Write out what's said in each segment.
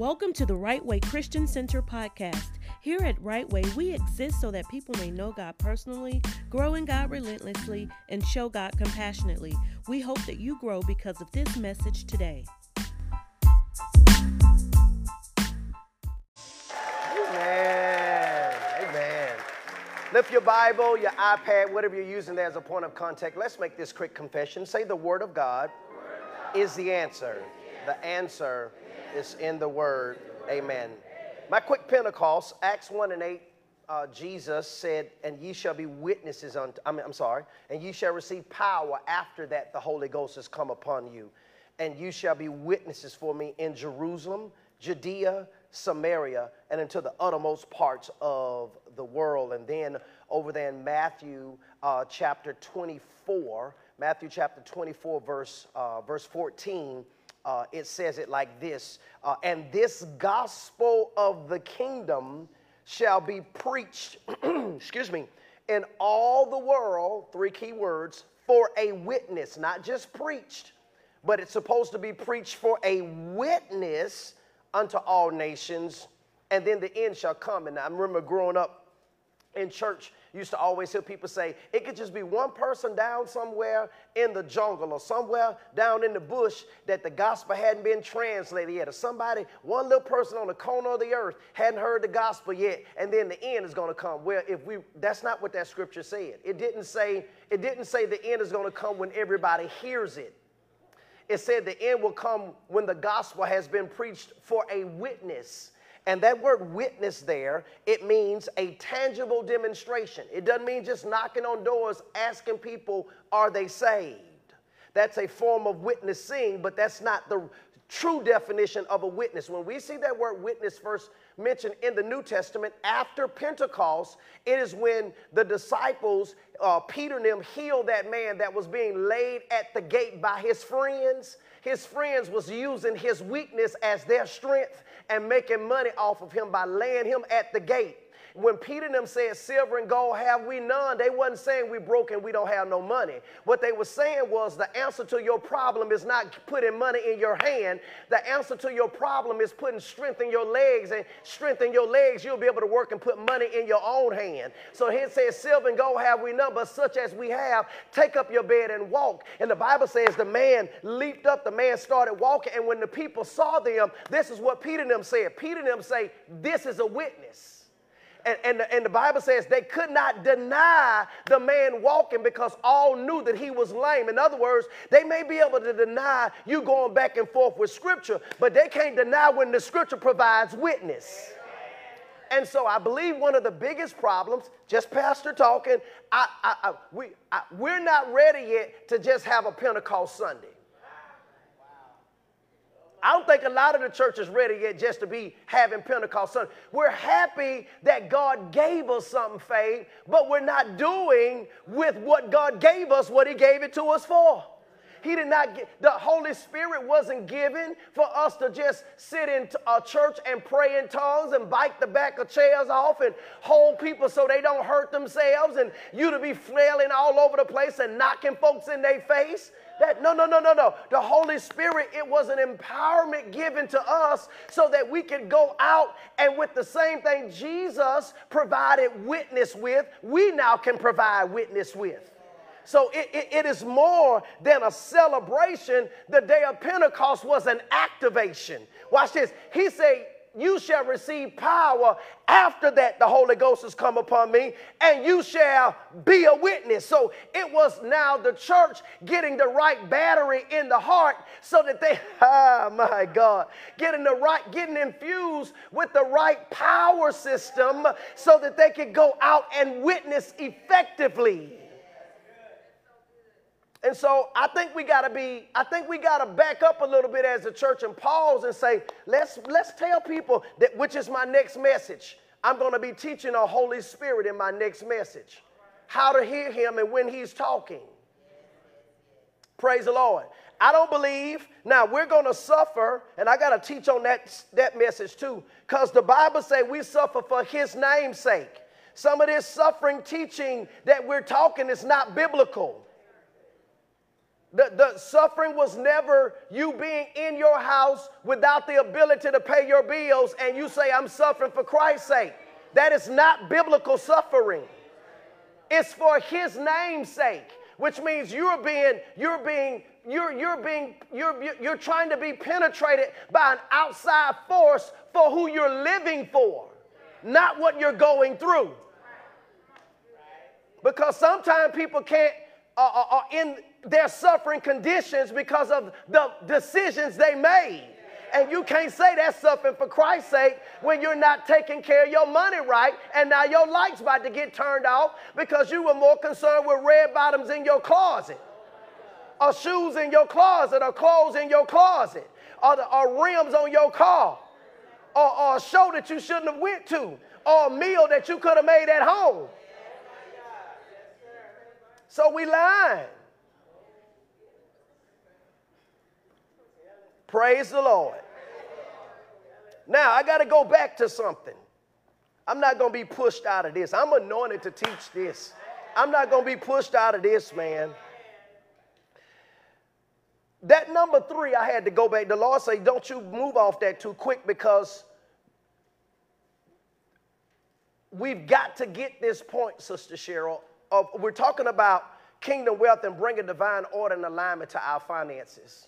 Welcome to the Right Way Christian Center podcast. Here at Right Way, we exist so that people may know God personally, grow in God relentlessly, and show God compassionately. We hope that you grow because of this message today. Amen. Amen. Lift your Bible, your iPad, whatever you're using there as a point of contact. Let's make this quick confession. Say, The Word of God is the answer. The answer is in the Word. Amen. My quick Pentecost, Acts 1 and 8, uh, Jesus said, And ye shall be witnesses unto, I mean, I'm sorry, and ye shall receive power after that the Holy Ghost has come upon you. And you shall be witnesses for me in Jerusalem, Judea, Samaria, and into the uttermost parts of the world. And then over there in Matthew uh, chapter 24, Matthew chapter 24, verse, uh, verse 14, uh, it says it like this uh, And this gospel of the kingdom shall be preached, excuse me, in all the world, three key words, for a witness, not just preached, but it's supposed to be preached for a witness unto all nations, and then the end shall come. And I remember growing up in church, used to always hear people say it could just be one person down somewhere in the jungle or somewhere down in the bush that the gospel hadn't been translated yet, or somebody, one little person on the corner of the earth hadn't heard the gospel yet, and then the end is going to come. Well, if we, that's not what that scripture said. It didn't say, it didn't say the end is going to come when everybody hears it. It said the end will come when the gospel has been preached for a witness. And that word witness there, it means a tangible demonstration. It doesn't mean just knocking on doors asking people, are they saved? That's a form of witnessing, but that's not the true definition of a witness. When we see that word witness first mentioned in the New Testament after Pentecost, it is when the disciples, uh, Peter and them, healed that man that was being laid at the gate by his friends. His friends was using his weakness as their strength and making money off of him by laying him at the gate. When Peter and them said, Silver and gold have we none, they wasn't saying we broke and we don't have no money. What they were saying was the answer to your problem is not putting money in your hand. The answer to your problem is putting strength in your legs, and strength in your legs, you'll be able to work and put money in your own hand. So he says, Silver and gold have we none, but such as we have, take up your bed and walk. And the Bible says the man leaped up, the man started walking, and when the people saw them, this is what Peter and them said. Peter and them say, This is a witness. And, and, the, and, the, Bible says they could not deny the man walking because all knew that he was lame. In other words, they may be able to deny you going back and forth with Scripture, but they can't deny when the Scripture provides witness. And so I believe one of the biggest problems, just pastor talking, I, I, I, we, we're not ready yet to just have a Pentecost Sunday. I don't think a lot of the church is ready yet just to be having Pentecost Sunday. We're happy that God gave us something, faith, but we're not doing with what God gave us what He gave it to us for. He did not get, the Holy Spirit wasn't given for us to just sit in a church and pray in tongues and bite the back of chairs off and hold people so they don't hurt themselves and you to be flailing all over the place and knocking folks in their face. That, no, no, no, no, no. The Holy Spirit, it was an empowerment given to us so that we could go out and with the same thing Jesus provided witness with, we now can provide witness with. So it, it, it is more than a celebration. The day of Pentecost was an activation. Watch this. He said, you shall receive power. After that, the Holy Ghost has come upon me, and you shall be a witness. So it was now the church getting the right battery in the heart so that they, ah, my God, getting the right, getting infused with the right power system so that they could go out and witness effectively. And so I think we got to be, I think we got to back up a little bit as a church and pause and say, let's, let's tell people that, which is my next message. I'm to be teaching the Holy Spirit in my next message. How to hear him and when he's talking. Praise the Lord. I don't believe, now we're going to suffer, and I got to teach on that, that message too, because the Bible says we suffer for his name's sake. Some of this suffering teaching that we're talking is not biblical. The, the suffering was never you being in your house without the ability to pay your bills and you say, I'm suffering for Christ's sake. That is not biblical suffering. It's for his name's sake, which means you're being, you're being, you're, you're being, you're, you're trying to be penetrated by an outside force for who you're living for, not what you're going through. Because sometimes people can't, are, are uh, in their suffering conditions because of the decisions they made. And you can't say that's suffering for Christ's sake when you're not taking care of your money right and now your light's about to get turned off because you were more concerned with red bottoms in your closet or shoes in your closet or clothes in your closet or, the, or rims on your car or, or a show that you shouldn't have went to or a meal that you could have made at home. So we lying. Praise the Lord. Now, I got to go back to something. I'm not going to be pushed out of this. I'm anointed to teach this. I'm not going to be pushed out of this, man. That number three, I had to go back. The Lord said, Don't you move off that too quick because we've got to get this point, Sister Cheryl. Of, we're talking about kingdom wealth and bringing divine order and alignment to our finances.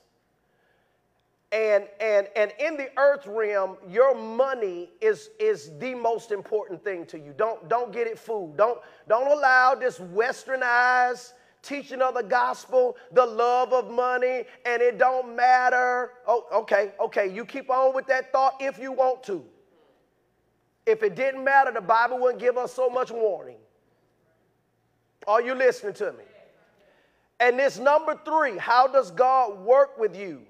And, and, and in the earth realm, your money is, is the most important thing to you. Don't, don't get it fooled. Don't, don't allow this westernized teaching of the gospel, the love of money, and it don't matter. Oh, okay, okay. You keep on with that thought if you want to. If it didn't matter, the Bible wouldn't give us so much warning. Are you listening to me? And this number three, how does God work with you?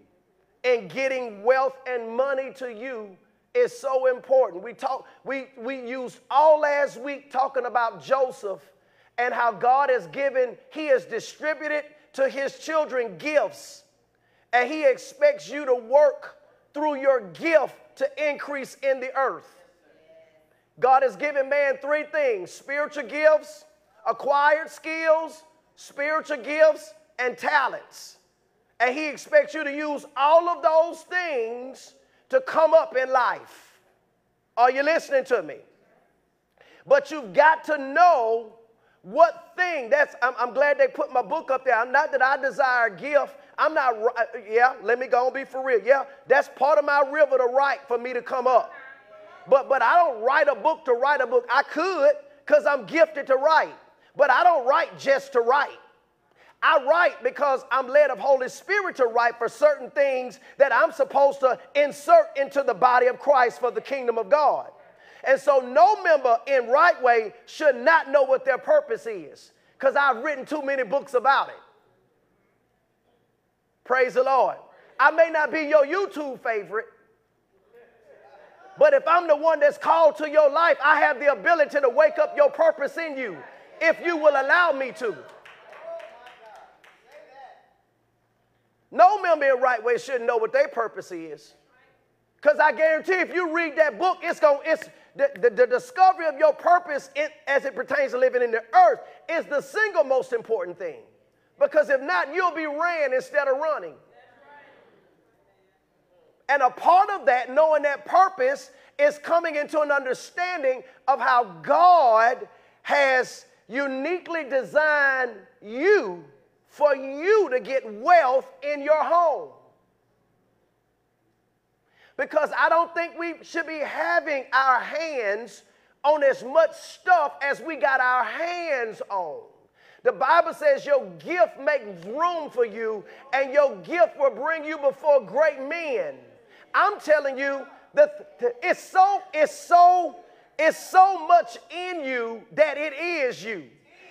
And getting wealth and money to you is so important. We talk, we, we used all last week talking about Joseph and how God has given, He has distributed to His children gifts, and He expects you to work through your gift to increase in the earth. God has given man three things spiritual gifts, acquired skills, spiritual gifts, and talents. And He expects you to use all of those things to come up in life. Are you listening to me? But you've got to know what thing. That's I'm, I'm, glad they put my book up there. I'm not that I desire a gift. I'm not. Yeah, let me go and be for real. Yeah, that's part of my river to write for me to come up. But but I don't write a book to write a book. I could because I'm gifted to write. But I don't write just to write. I write because I'm led of Holy Spirit to write for certain things that I'm supposed to insert into the body of Christ for the kingdom of God. And so no member in right way should not know what their purpose is because I've written too many books about it. Praise the Lord. I may not be your YouTube favorite, but if I'm the one that's called to your life, I have the ability to wake up your purpose in you if you will allow me to. No member in right way shouldn't know what their purpose is. Because I guarantee if you read that book, it's gonna—it's the, the, the discovery of your purpose in, as it pertains to living in the earth is the single most important thing. Because if not, you'll be ran instead of running. And a part of that, knowing that purpose, is coming into an understanding of how God has uniquely designed you for you to get wealth in your home. Because I don't think we should be having our hands on as much stuff as we got our hands on. The Bible says your gift makes room for you, and your gift will bring you before great men. I'm telling you that it's so, it's so, it's so much in you that it is you.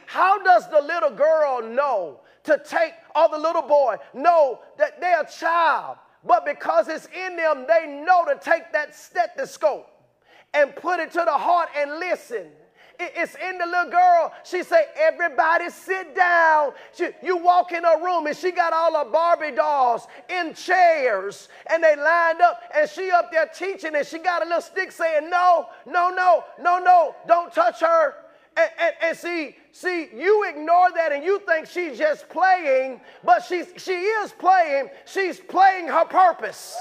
How does the little girl know to take, or the little boy know that they're a child, but because it's in them, they know to take that stethoscope and put it to the heart and listen. It's in the little girl. She say, everybody sit down. She, you walk in her room and she got all her Barbie dolls in chairs and they lined up and she up there teaching and she got a little stick saying, no, no, no, no, no, don't touch her. and, and, and, see, see, you ignore that and you think she's just playing, but she's, she is playing. She's playing her purpose.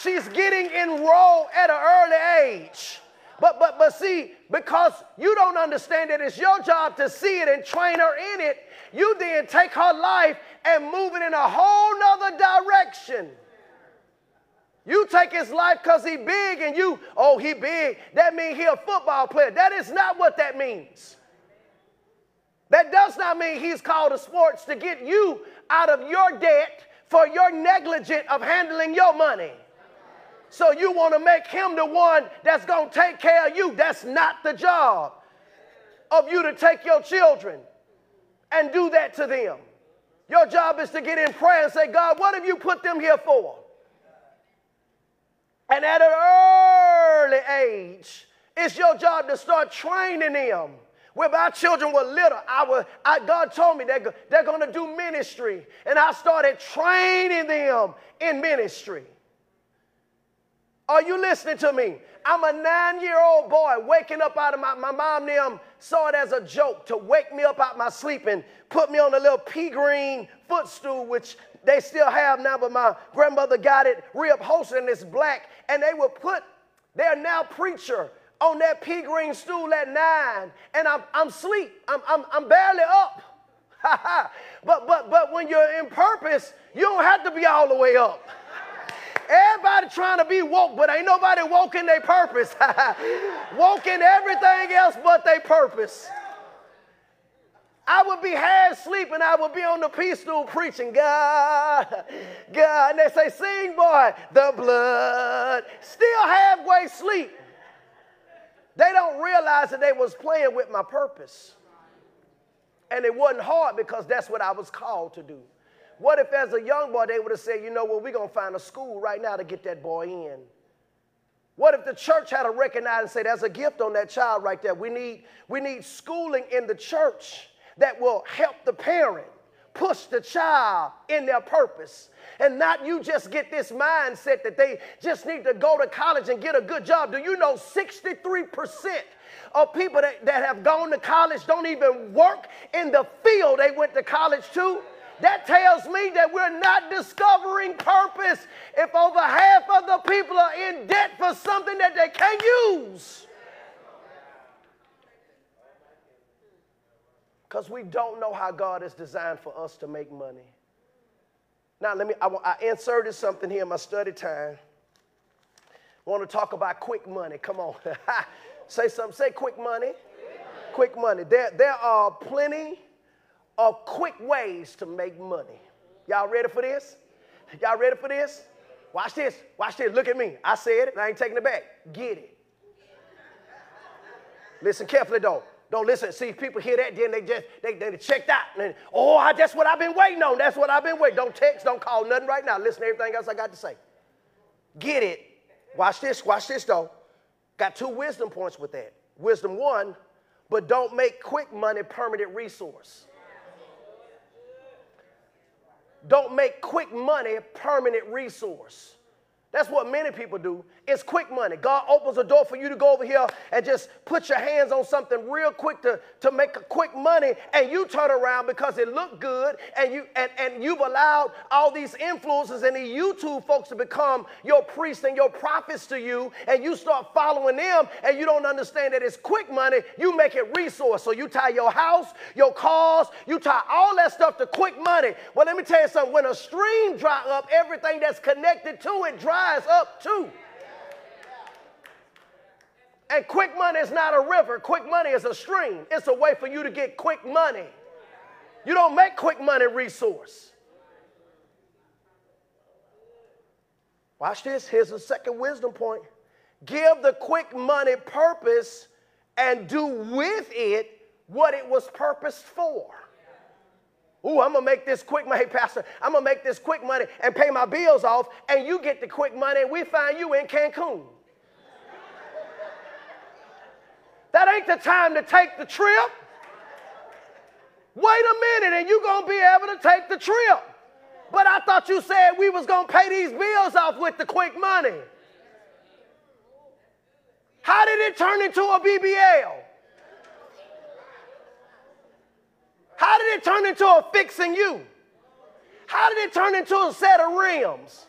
She's getting enrolled at an early age. But, but, but see, because you don't understand it, it's your job to see it and train her in it. You then take her life and move it in a whole nother direction. You take his life because he big and you, oh, he big. That means he a football player. That is not what that means. That does not mean he's called to sports to get you out of your debt for your negligent of handling your money. So you want to make him the one that's going to take care of you. That's not the job of you to take your children and do that to them. Your job is to get in prayer and say, God, what have you put them here for? And at an early age, it's your job to start training them. When my children were little, I was, I, God told me they're, they're going to do ministry. And I started training them in ministry. Are you listening to me? I'm a nine year old boy waking up out of my, my mom them saw it as a joke to wake me up out my sleep and put me on a little pea green footstool, which they still have now, but my grandmother got it reupholstered and it's black. And they would put their now preacher on that pea green stool at nine, and I'm, I'm asleep. I'm, I'm, I'm barely up. but, but, but when you're in purpose, you don't have to be all the way up. Everybody trying to be woke, but ain't nobody woke in their purpose. woke in everything else but their purpose. I would be half asleep and I would be on the peace stool preaching, God, God. And they say, sing, boy, the blood. Still halfway asleep. They don't realize that they was playing with my purpose. And it wasn't hard because that's what I was called to do. What if, as a young boy, they would have said, you know what, we're going to find a school right now to get that boy in? What if the church had to recognize and say, there's a gift on that child right there? We need, we need schooling in the church that will help the parent push the child in their purpose. And not you just get this mindset that they just need to go to college and get a good job. Do you know 63% of people that, that have gone to college don't even work in the field they went to college to? That tells me that we're not discovering purpose if over half of the people are in debt for something that they can't use. Because we don't know how God is designed for us to make money. Now, let me, I, I inserted something here in my study time. Want to talk about quick money. Come on. say something. Say quick money. Quick money. Quick money. There, there are plenty of quick ways to make money. Y'all ready for this? Y'all ready for this? Watch this. Watch this. Look at me. I said it I ain't taking it back. Get it. Listen carefully though. Don't listen. See, people hear that, then they just they, they checked out. And oh, I, that's what I've been waiting on. That's what I've been waiting. Don't text, don't call nothing right now. Listen to everything else I got to say. Get it. Watch this. Watch this though. Got two wisdom points with that. Wisdom one, but don't make quick money permanent resource. Don't make quick money permanent resource. That's what many people do. It's quick money. God opens a door for you to go over here and just put your hands on something real quick to, to make a quick money, and you turn around because it looked good, and you and, and you've allowed all these influences and the YouTube folks to become your priests and your prophets to you, and you start following them, and you don't understand that it's quick money, you make it resource. So you tie your house, your cars, you tie all that stuff to quick money. Well, let me tell you something. When a stream dry up, everything that's connected to it dries up too. And quick money is not a river, quick money is a stream. It's a way for you to get quick money. You don't make quick money resource. Watch this. Here's the second wisdom point. Give the quick money purpose and do with it what it was purposed for. Ooh, I'm gonna make this quick money, Pastor. I'm gonna make this quick money and pay my bills off, and you get the quick money, and we find you in Cancun. That ain't the time to take the trip. Wait a minute and you're going to be able to take the trip. But I thought you said we was to pay these bills off with the quick money. How did it turn into a BBL? How it turn into a fixing you? How did it turn into a set of rims?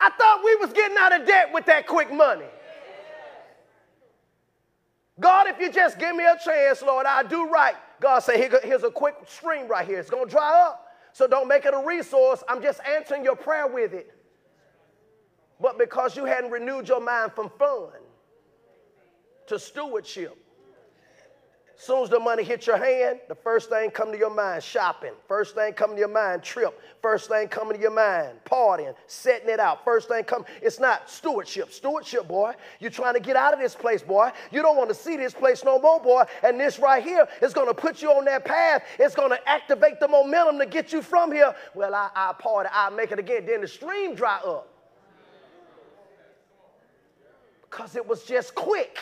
I thought we was getting out of debt with that quick money. God, if you just give me a chance, Lord, I'll do right. God said, Here, here's a quick stream right here. It's going to dry up. So don't make it a resource. I'm just answering your prayer with it. But because you hadn't renewed your mind from fun to stewardship, Soon as the money hit your hand, the first thing come to your mind, shopping. First thing come to your mind, trip. First thing coming to your mind, partying, setting it out. First thing come, it's not stewardship. Stewardship, boy. You're trying to get out of this place, boy. You don't want to see this place no more, boy. And this right here is going to put you on that path. It's going to activate the momentum to get you from here. Well, I, I party, I make it again. Then the stream dry up. Because it was just quick.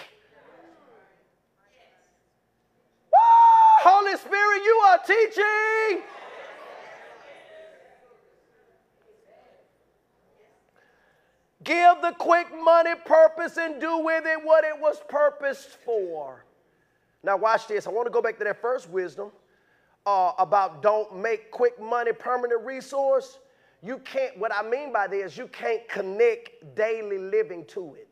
Holy Spirit, you are teaching. Give the quick money purpose and do with it what it was purposed for. Now, watch this. I want to go back to that first wisdom uh, about don't make quick money permanent resource. You can't, what I mean by this, you can't connect daily living to it.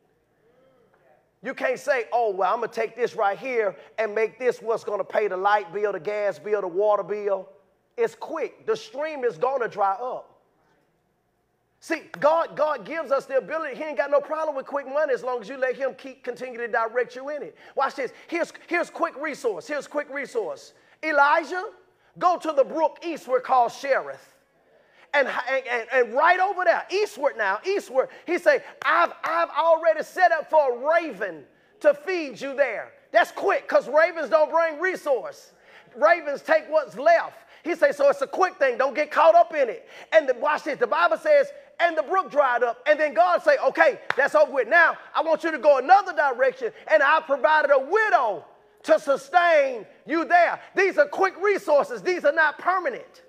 You can't say, oh, well, I'm going to take this right here and make this what's going to pay the light bill, the gas bill, the water bill. It's quick. The stream is going to dry up. See, God, God gives us the ability. He ain't got no problem with quick money as long as you let Him keep continue to direct you in it. Watch this. Here's, here's quick resource. Here's quick resource. Elijah, go to the brook eastward called Cherith and, and, and right over there, eastward now, eastward, he said, I've, I've already set up for a raven to feed you there. That's quick because ravens don't bring resource. Ravens take what's left. He says, so it's a quick thing. Don't get caught up in it. And the, watch this. The Bible says, and the brook dried up. And then God say, okay, that's over with. Now I want you to go another direction. And I provided a widow to sustain you there. These are quick resources. These are not permanent.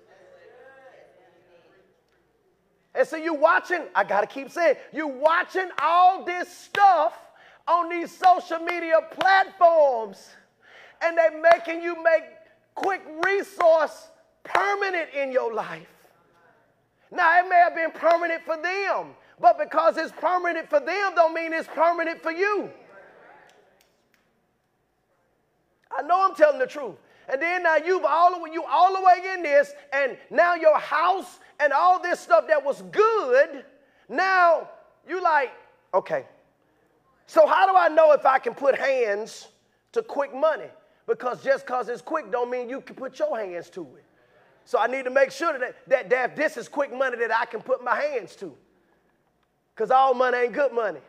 And so you're watching, I gotta keep saying, you're watching all this stuff on these social media platforms, and they making you make quick resource permanent in your life. Now it may have been permanent for them, but because it's permanent for them don't mean it's permanent for you. I know I'm telling the truth. And then now you've all you all the way in this, and now your house and all this stuff that was good, now you like, okay. So how do I know if I can put hands to quick money? Because just because it's quick don't mean you can put your hands to it. So I need to make sure that, that, that this is quick money that I can put my hands to. Because all money ain't good money.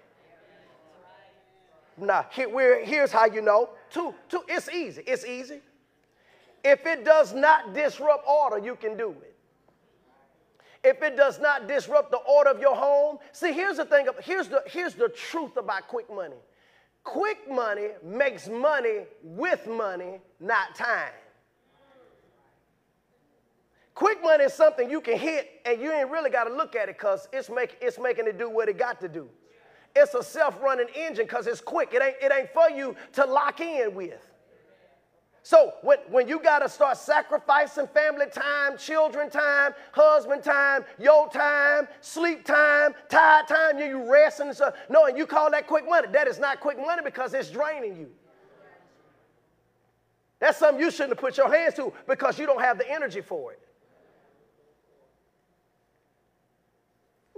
Now, here, here's how you know. Two, two, it's easy. It's easy. If it does not disrupt order, you can do it. If it does not disrupt the order of your home, see, here's the thing, here's the, here's the truth about quick money. Quick money makes money with money, not time. Quick money is something you can hit and you ain't really got to look at it because it's, make, it's making it do what it got to do. It's a self-running engine because it's quick. It ain't, it ain't for you to lock in with. So when, when you got to start sacrificing family time, children time, husband time, your time, sleep time, tired time, you, you resting and stuff, no, and you call that quick money. That is not quick money because it's draining you. That's something you shouldn't have put your hands to because you don't have the energy for it.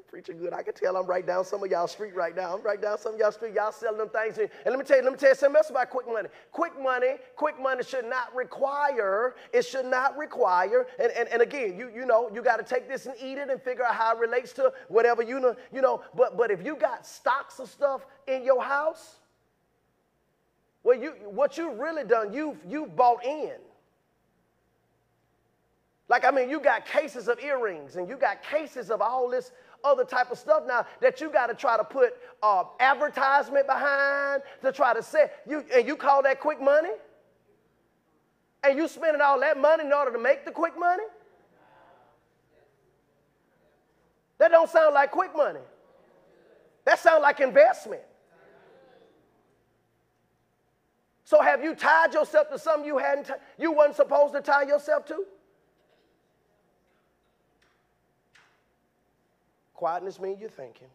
Preaching good. I can tell I'm right down some of y'all street right now. I'm right down some of y'all street. Y'all selling them things. And let me tell you, let me tell you something else about quick money. Quick money, quick money should not require, it should not require, and, and, and again, you, you know, you got to take this and eat it and figure out how it relates to whatever you know, you know, but but if you got stocks of stuff in your house, well, you what you've really done, you've you've bought in. Like, I mean, you got cases of earrings and you got cases of all this other type of stuff now that you got to try to put uh, advertisement behind to try to say you and you call that quick money? And you spending all that money in order to make the quick money? That don't sound like quick money. That sounds like investment. So have you tied yourself to something you hadn't t- you wasn't supposed to tie yourself to? Quietness means you're thinking.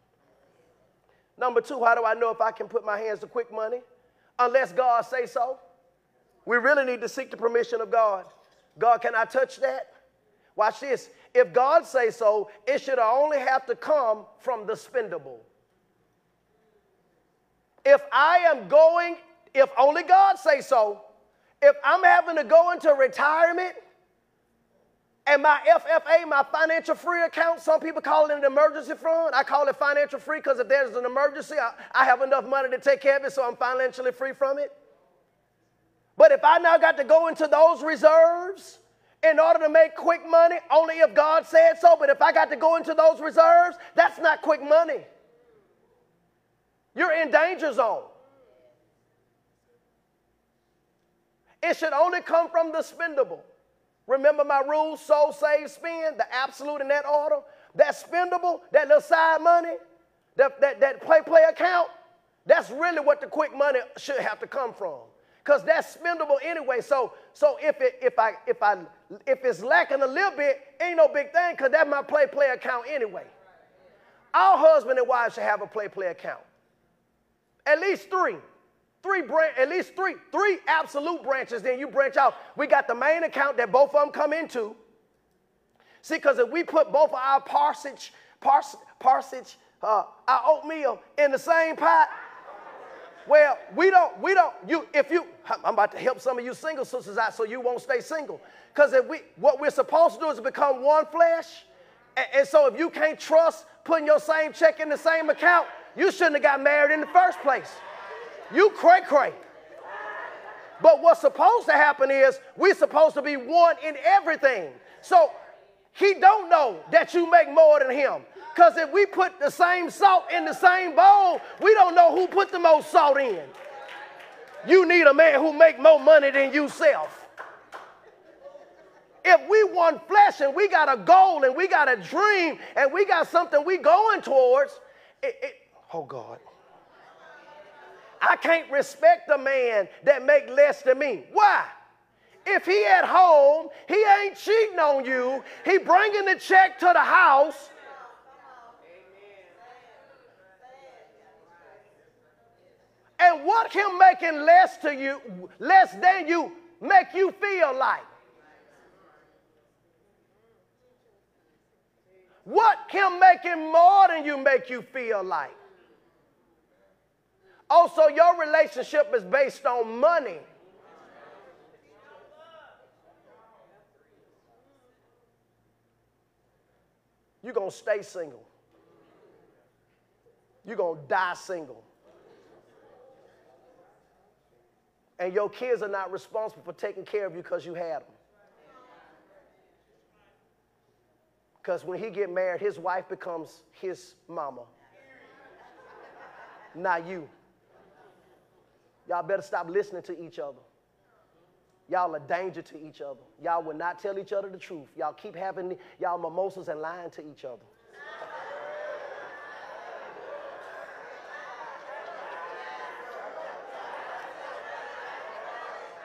Number two, how do I know if I can put my hands to quick money? Unless God say so. We really need to seek the permission of God. God, can I touch that? Watch this. If God say so, it should only have to come from the spendable. If I am going, if only God say so, if I'm having to go into retirement and my FFA, my financial free account, some people call it an emergency fund. I call it financial free because if there's an emergency, I, I have enough money to take care of it, so I'm financially free from it. But if I now got to go into those reserves in order to make quick money, only if God said so, but if I got to go into those reserves, that's not quick money. You're in danger zone. It should only come from the spendable. Remember my rules sow, save, spend, the absolute in that order? That spendable, that little side money, that, that, that play play account, that's really what the quick money should have to come from. Because that's spendable anyway. So, so if, it, if, I, if, I, if it's lacking a little bit, ain't no big thing because that's my play play account anyway. Our husband and wives should have a play play account. At least three. Three branch, at least three, three absolute branches, then you branch out. We got the main account that both of them come into. See, because if we put both of our parsage, pars, parsage, uh, our oatmeal in the same pot, well, we don't, we don't, you, if you, I'm about to help some of you single sisters out so you won't stay single. Because if we, what we're supposed to do is become one flesh. And, and so if you can't trust putting your same check in the same account, you shouldn't have got married in the first place. You cray cray. But what's supposed to happen is we're supposed to be one in everything. So he don't know that you make more than him. Because if we put the same salt in the same bowl, we don't know who put the most salt in. You need a man who make more money than yourself. If we want flesh and we got a goal and we got a dream and we got something we going towards, it, it, oh God. I can't respect a man that make less than me. Why? If he at home, he ain't cheating on you. He bringing the check to the house. And what him making less to you, less than you, make you feel like? What him making more than you make you feel like? Also, your relationship is based on money. You're going to stay single. You're going to die single. And your kids are not responsible for taking care of you because you had them. Because when he get married, his wife becomes his mama, not you. Y'all better stop listening to each other. Y'all are danger to each other. Y'all will not tell each other the truth. Y'all keep having y'all mimosas and lying to each other.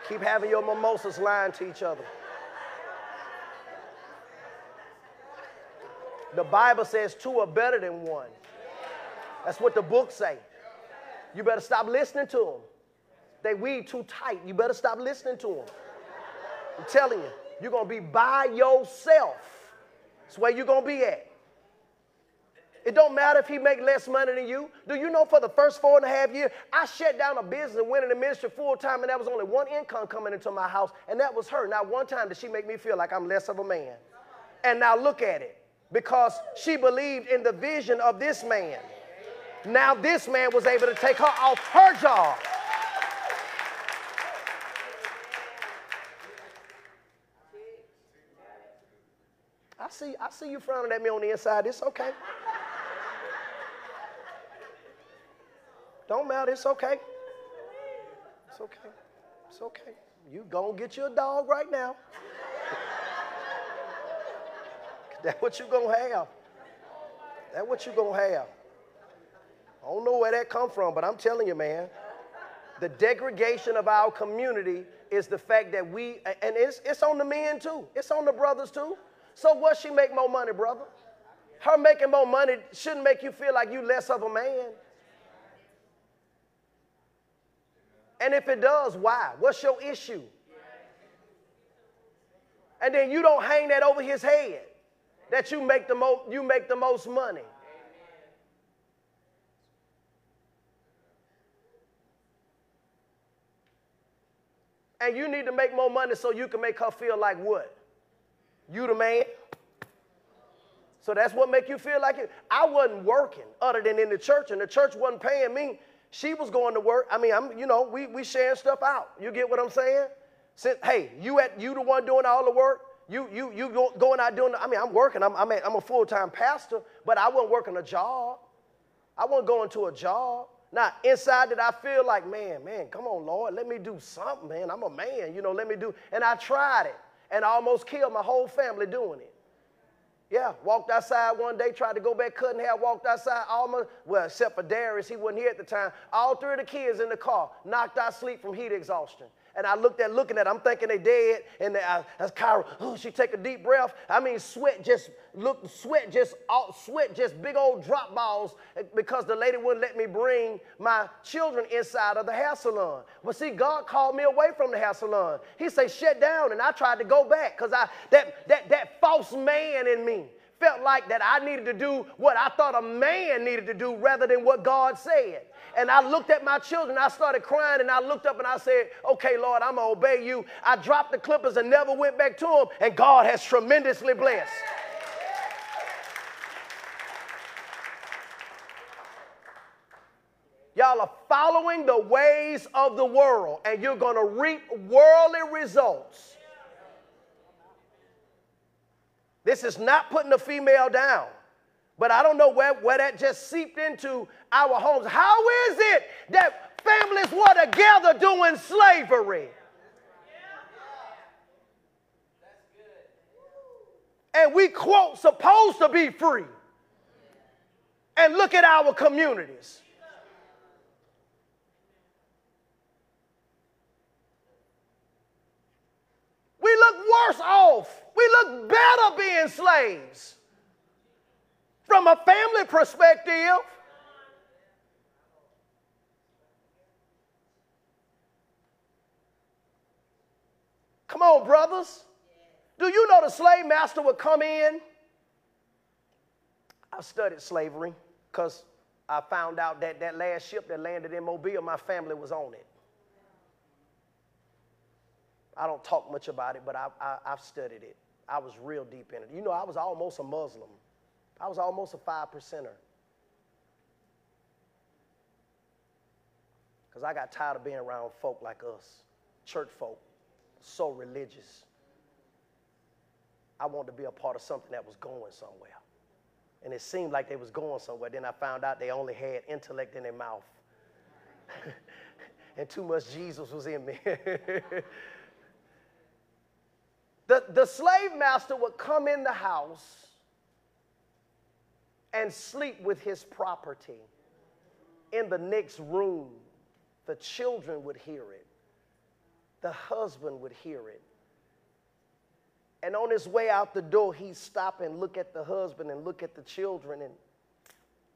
keep having your mimosas lying to each other. The Bible says two are better than one. That's what the book say. You better stop listening to them. They weed too tight. You better stop listening to them. I'm telling you, you're going to be by yourself. That's where you're going to be at. It don't matter if he make less money than you. Do you know for the first four and a half years, I shut down a business and went in the ministry full time, and there was only one income coming into my house, and that was her. Not one time did she make me feel like I'm less of a man. And now look at it. Because she believed in the vision of this man. Now this man was able to take her off her job. See, I see you frowning at me on the inside. It's okay. Don't matter. It's okay. It's okay. It's okay. You gonna get you a dog right now. That's what you gonna have. That's what you gonna have. I don't know where that come from, but I'm telling you, man. The degradation of our community is the fact that we, and it's, it's on the men too, it's on the brothers too. So what she make more money, brother? Her making more money shouldn't make you feel like you less of a man. And if it does, why? What's your issue? And then you don't hang that over his head that you make the most you make the most money. And you need to make more money so you can make her feel like what? You the man. So that's what make you feel like it. I wasn't working other than in the church, and the church wasn't paying me. She was going to work. I mean, I'm, you know, we we sharing stuff out. You get what I'm saying? Since, hey, you at you the one doing all the work. You you you go, going out doing. I mean, I'm working. I'm I'm, at, I'm a full time pastor, but I wasn't working a job. I wasn't going to a job. Now, inside that I feel like, man, man, come on, Lord, let me do something, man. I'm a man, you know, let me do. And I tried it and almost killed my whole family doing it. Yeah, walked outside one day, tried to go back cutting hair, walked outside, almost, well, except for Darius, he wasn't here at the time. All three of the kids in the car knocked out sleep from heat exhaustion. And I looked at looking at them, I'm thinking they dead. And I, that's Kyra. Oh, she take a deep breath. I mean, sweat just look, sweat just all, sweat just big old drop balls eh, because the lady wouldn't let me bring my children inside of the hair salon. But see, God called me away from the hair salon. He said, shut down. And I tried to go back because I that that that false man in me felt like that I needed to do what I thought a man needed to do rather than what God said. And I looked at my children, I started crying, and I looked up and I said, Okay, Lord, I'm gonna obey you. I dropped the clippers and never went back to them, and God has tremendously blessed. Y'all are following the ways of the world, and you're gonna reap worldly results. This is not putting the female down. But I don't know where, where that just seeped into our homes. How is it that families were together doing slavery? And we quote, supposed to be free. And look at our communities. We look worse off. We look better being slaves. From a family perspective, Come on, brothers. Do you know the slave master would come in? I studied slavery because I found out that that last ship that landed in Mobile, my family was on it. I don't talk much about it, but I, I, have studied it. I was real deep in it. You know, I was almost a Muslim. I was almost a five percenter. Because I got tired of being around folk like us, church folk, so religious. I wanted to be a part of something that was going somewhere. And it seemed like they was going somewhere. Then I found out they only had intellect in their mouth. and too much Jesus was in me. the, the slave master would come in the house and sleep with his property in the next room. The children would hear it, the husband would hear it. And on his way out the door, he'd stop and look at the husband and look at the children and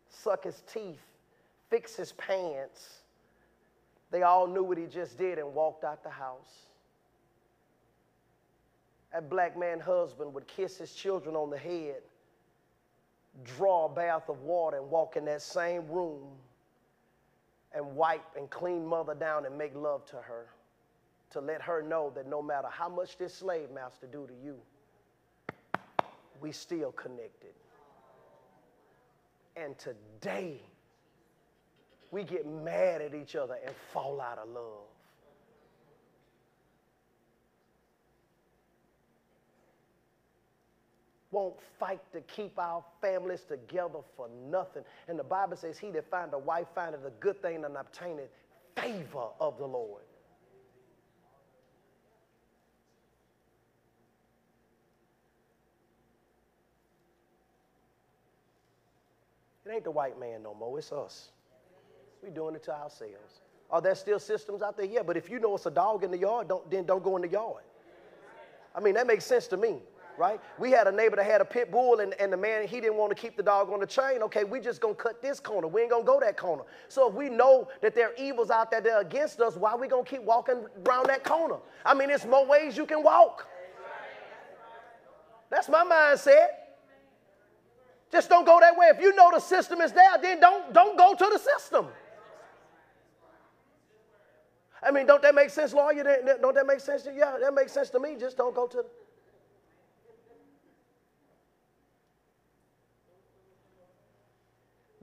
suck his teeth, fix his pants. They all knew what he just did and walked out the house. That black man husband would kiss his children on the head draw a bath of water and walk in that same room and wipe and clean mother down and make love to her to let her know that no matter how much this slave master do to you we still connected. And today we get mad at each other and fall out of love won't fight to keep our families together for nothing. And the Bible says, He that find a wife findeth a good thing and obtaineth favor of the Lord. It ain't the white man no more, it's us. We're doing it to ourselves. Are there still systems out there? Yeah, but if you know it's a dog in the yard, don't, then don't go in the yard. I mean, that makes sense to me, right? We had a neighbor that had a pit bull, and, and the man, he didn't want to keep the dog on the chain. Okay, we just gonna cut this corner. We ain't gonna go that corner. So if we know that there are evils out there that are against us, why we gonna keep walking around that corner? I mean, there's more ways you can walk. That's my mindset. Just don't go that way. If you know the system is there, then don't, don't go to the system. I mean, don't that make sense, lawyer? Don't that make sense? To, yeah, that makes sense to me. Just don't go to.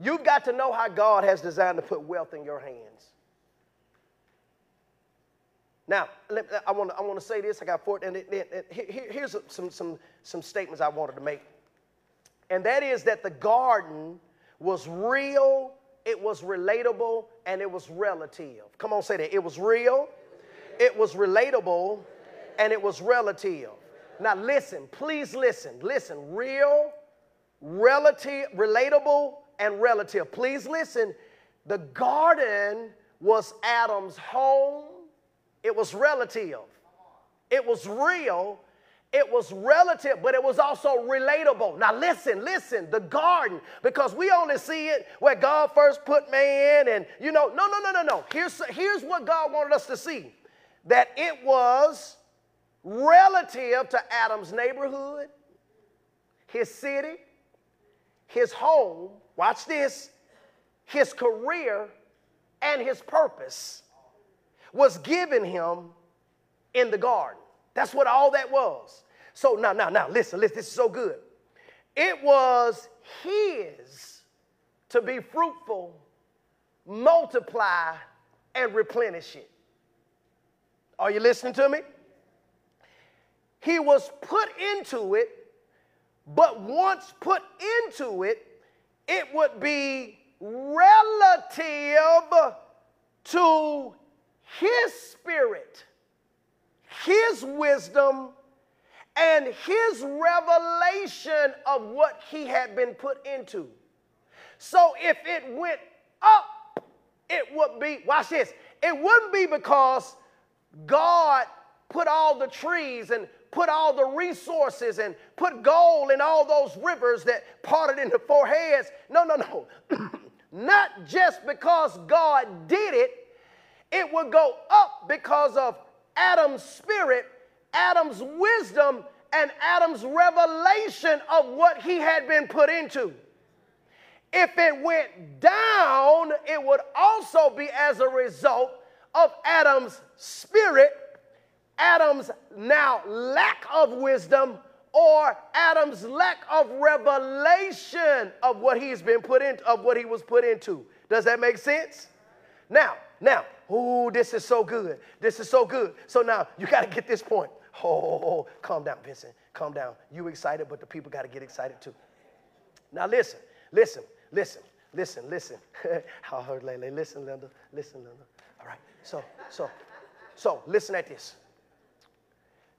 You've got to know how God has designed to put wealth in your hands. Now, I want to I want to say this. I got four, and, it, it, it, here's some, some, some statements I wanted to make. And that is that the garden was real it was relatable, and it was relative. Come on, say that. It was real, it was relatable, and it was relative. Now, listen, please listen. Listen, real, relative, relatable, and relative. Please listen. The garden was Adam's home, it was relative, it was real, it was relative, but it was also relatable. Now, listen, listen, the garden, because we only see it where God first put man, and you know, no, no, no, no, no. Here's, here's what God wanted us to see that it was relative to Adam's neighborhood, his city, his home, watch this, his career, and his purpose was given him in the garden. That's what all that was. So now, now, now, listen, listen, this is so good. It was his to be fruitful, multiply, and replenish it. Are you listening to me? He was put into it, but once put into it, it would be relative to his spirit his wisdom and his revelation of what he had been put into. So if it went up, it would be, watch this, it wouldn't be because God put all the trees and put all the resources and put gold in all those rivers that parted into four heads. No, no, no. Not just because God did it, it would go up because of Adam's spirit, Adam's wisdom, and Adam's revelation of what he had been put into. If it went down, it would also be as a result of Adam's spirit, Adam's now lack of wisdom, or Adam's lack of revelation of what he's been put in, of what he was put into. Does that make sense? Now, now, oh, this is so good. This is so good. So now you got to get this point. Oh, oh, oh, calm down, Vincent. Calm down. You excited, but the people got to get excited too. Now listen, listen, listen, listen, listen. I heard Lele. Listen, Linda. Listen, Linda. All right. So, so, so listen at this.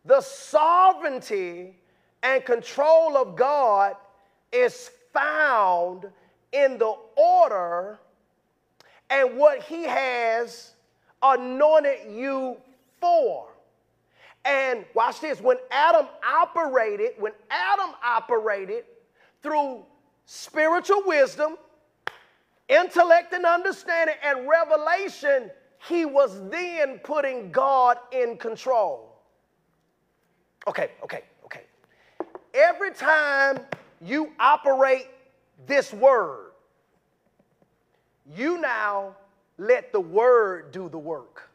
The sovereignty and control of God is found in the order and what He has anointed you for. And watch this when Adam operated, when Adam operated through spiritual wisdom, intellect and understanding, and revelation, he was then putting God in control. Okay, okay, okay. Every time you operate this word, you now let the word do the work.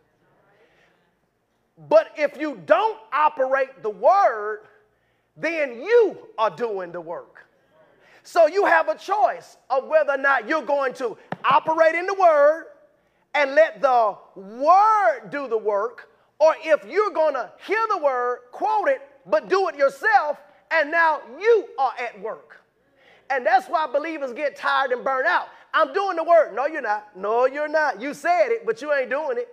But if you don't operate the word, then you are doing the work. So you have a choice of whether or not you're going to operate in the word and let the word do the work, or if you're going to hear the word, quote it, but do it yourself, and now you are at work. And that's why believers get tired and burn out I'm doing the work. No, you're not. No, you're not. You said it, but you ain't doing it.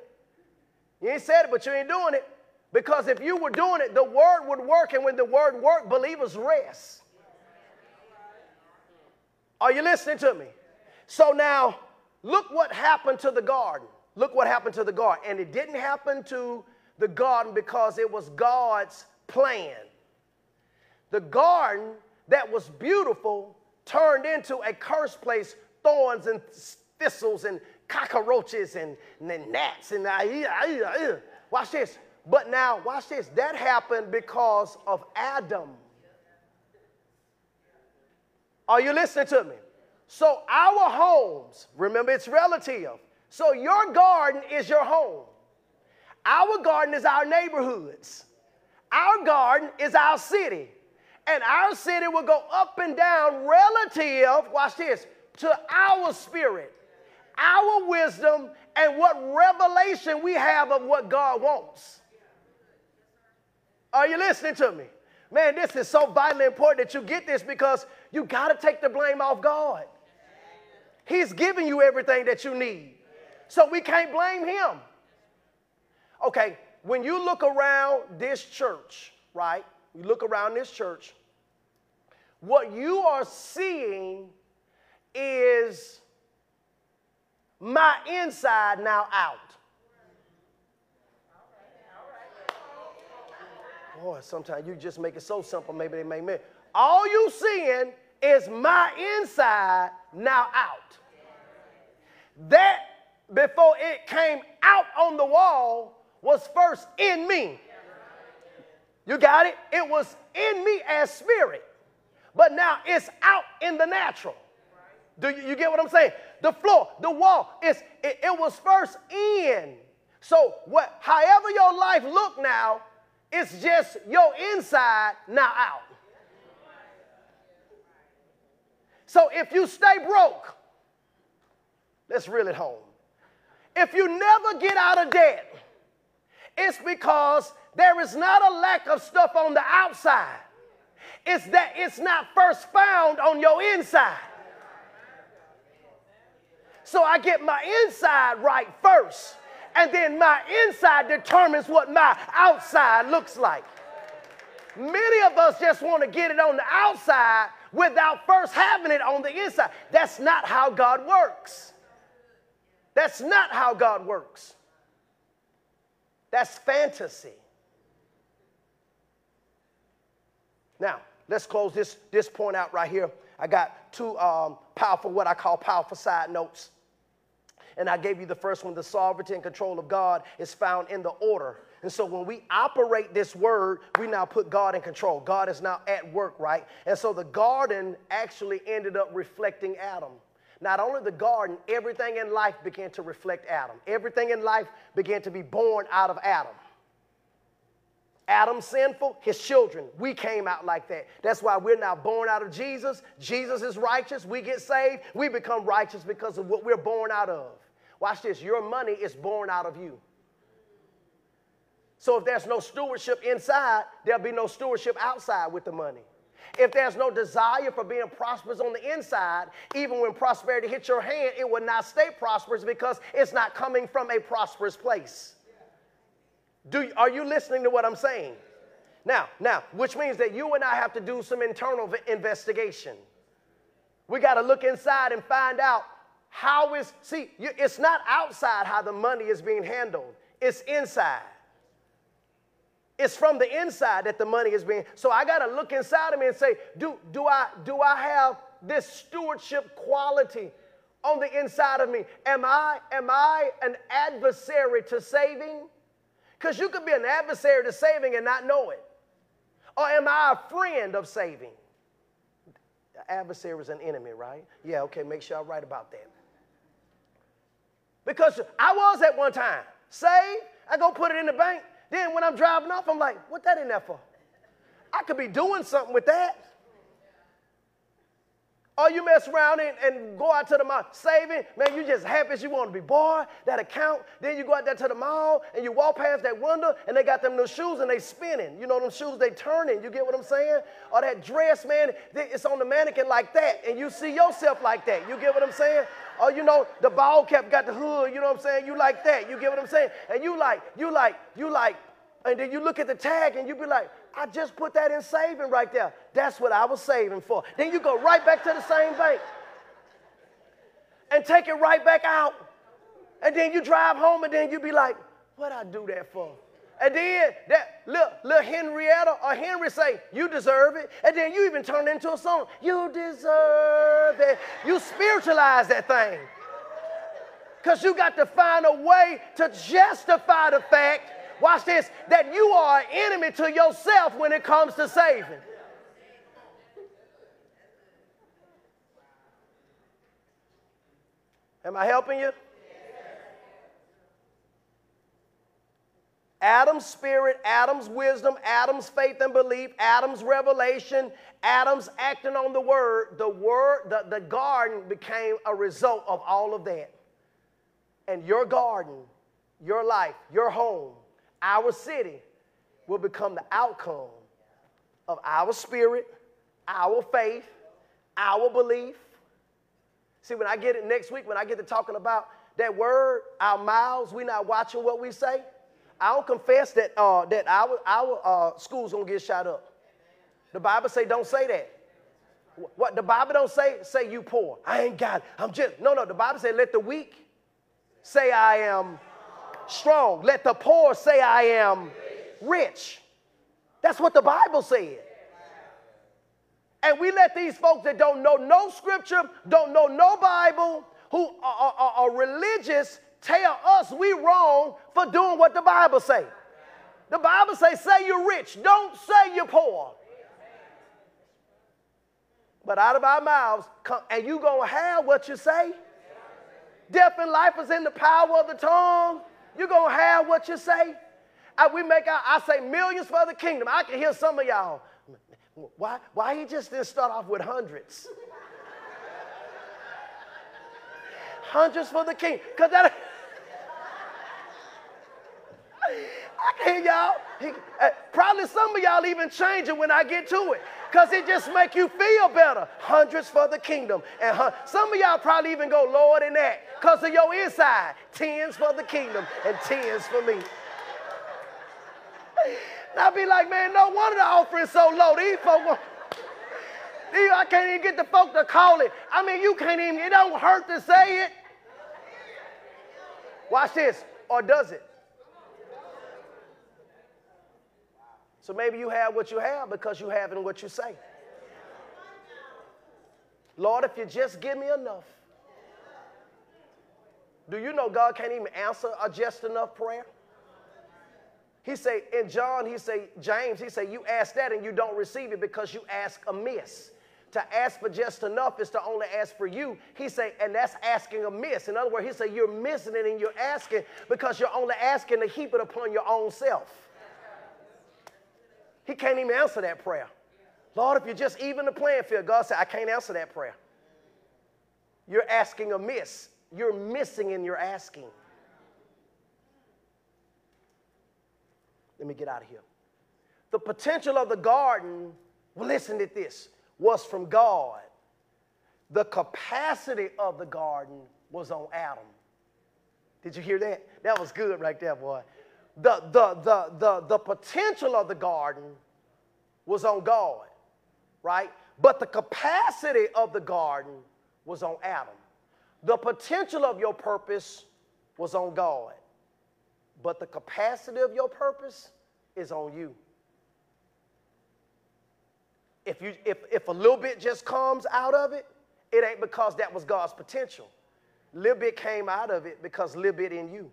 You ain't said it, but you ain't doing it. Because if you were doing it, the word would work, and when the word worked, believers rest. Are you listening to me? So now, look what happened to the garden. look what happened to the garden. And it didn't happen to the garden because it was God's plan. The garden that was beautiful turned into a cursed place, thorns and thistles and cockroaches and, and gnats and uh, watch this. But now, watch this. That happened because of Adam. Are you listening to me? So, our homes, remember it's relative. So, your garden is your home. Our garden is our neighborhoods. Our garden is our city. And our city will go up and down relative, watch this, to our spirit, our wisdom, and what revelation we have of what God wants. Are you listening to me? Man, this is so vitally important that you get this because you got to take the blame off God. He's giving you everything that you need. So we can't blame him. Okay, when you look around this church, right? You look around this church, what you are seeing is my inside now out. Boy, sometimes you just make it so simple, maybe they make me. All you seeing is my inside now out. That before it came out on the wall was first in me. You got it? It was in me as spirit, but now it's out in the natural. Do you, you get what I'm saying? The floor, the wall, it's, it, it was first in. So what, however your life look now, it's just your inside now out. So if you stay broke, let's reel it home. If you never get out of debt, it's because there is not a lack of stuff on the outside. It's that it's not first found on your inside. So I get my inside right first, and then my inside determines what my outside looks like. Many of us just want to get it on the outside without first having it on the inside. That's not how God works. That's not how God works. That's fantasy. Now, let's close this, this point out right here. I got two um, powerful, what I call powerful side notes. And I gave you the first one the sovereignty and control of God is found in the order. And so when we operate this word, we now put God in control. God is now at work, right? And so the garden actually ended up reflecting Adam. Not only the garden, everything in life began to reflect Adam. Everything in life began to be born out of Adam. Adam sinful, his children. We came out like that. That's why we're now born out of Jesus. Jesus is righteous. We get saved. We become righteous because of what we're born out of. Watch this your money is born out of you. So if there's no stewardship inside, there'll be no stewardship outside with the money. If there's no desire for being prosperous on the inside, even when prosperity hits your hand, it will not stay prosperous because it's not coming from a prosperous place. Do, are you listening to what I'm saying? Now, now, which means that you and I have to do some internal investigation. We got to look inside and find out how is, see, it's not outside how the money is being handled, it's inside. It's from the inside that the money is being. So I got to look inside of me and say, do, do, I, do I have this stewardship quality on the inside of me? Am I, am I an adversary to saving? Because you could be an adversary to saving and not know it. Or am I a friend of saving? The adversary is an enemy, right? Yeah, okay, make sure I write about that. Because I was at one time saved, I go put it in the bank. Then when I'm driving off, I'm like, what that in there for? I could be doing something with that. Or you mess around and, and go out to the mall saving, man, you just happy as you want to be. Boy, that account. Then you go out there to the mall and you walk past that window and they got them little shoes and they spinning. You know them shoes, they turning. You get what I'm saying? Or that dress, man, it's on the mannequin like that and you see yourself like that. You get what I'm saying? Or you know, the ball cap got the hood, you know what I'm saying? You like that. You get what I'm saying? And you like, you like, you like, and then you look at the tag and you be like, I just put that in saving right there. That's what I was saving for. Then you go right back to the same bank and take it right back out. And then you drive home and then you be like, what I do that for? And then that little, little Henrietta or Henry say, you deserve it. And then you even turn it into a song. You deserve it. You spiritualize that thing. Because you got to find a way to justify the fact, watch this, that you are an enemy to yourself when it comes to saving. Am I helping you? Adam's spirit, Adam's wisdom, Adam's faith and belief, Adam's revelation, Adam's acting on the word, the word, the, the garden became a result of all of that. And your garden, your life, your home, our city will become the outcome of our spirit, our faith, our belief. See, when I get it next week, when I get to talking about that word, our mouths, we not watching what we say. I don't confess that, uh, that our, our uh, school's gonna get shot up. The Bible say don't say that. What the Bible don't say, say you poor. I ain't got it. I'm just no, no. The Bible say let the weak say I am strong. Let the poor say I am rich. That's what the Bible said. And we let these folks that don't know no scripture, don't know no Bible, who are, are, are religious, tell us we wrong for doing what the Bible say. The Bible say, say you're rich. Don't say you're poor. But out of our mouths, come, and you gonna have what you say. Death and life is in the power of the tongue. you gonna have what you say. I, we make out, I say millions for the kingdom. I can hear some of y'all. Why, why he just didn't start off with hundreds? hundreds for the king. Because that I can hear y'all. He, uh, probably some of y'all even change it when I get to it. Because it just make you feel better. Hundreds for the kingdom. And hun- some of y'all probably even go lower than that because of your inside. Tens for the kingdom and tens for me. And I'll be like, man, no wonder the offering's so low. These folks, I can't even get the folk to call it. I mean, you can't even, it don't hurt to say it. Watch this. Or does it? So maybe you have what you have because you have in what you say. Lord, if you just give me enough. Do you know God can't even answer a just enough prayer? He say in John, he say, James, he say, you ask that and you don't receive it because you ask amiss. To ask for just enough is to only ask for you. He say, and that's asking amiss. In other words, he say, you're missing it and you're asking because you're only asking to heap it upon your own self. He can't even answer that prayer. Lord, if you're just even the playing field, God said, I can't answer that prayer. You're asking amiss. You're missing in your asking. Let me get out of here. The potential of the garden, well, listen to this, was from God. The capacity of the garden was on Adam. Did you hear that? That was good right there, boy the, the, the, the, the potential of the garden was on God, right? But the capacity of the garden was on Adam. The potential of your purpose was on God. But the capacity of your purpose is on you. If, you, if, if a little bit just comes out of it, it ain't because that was God's potential. Little bit came out of it because little bit in you.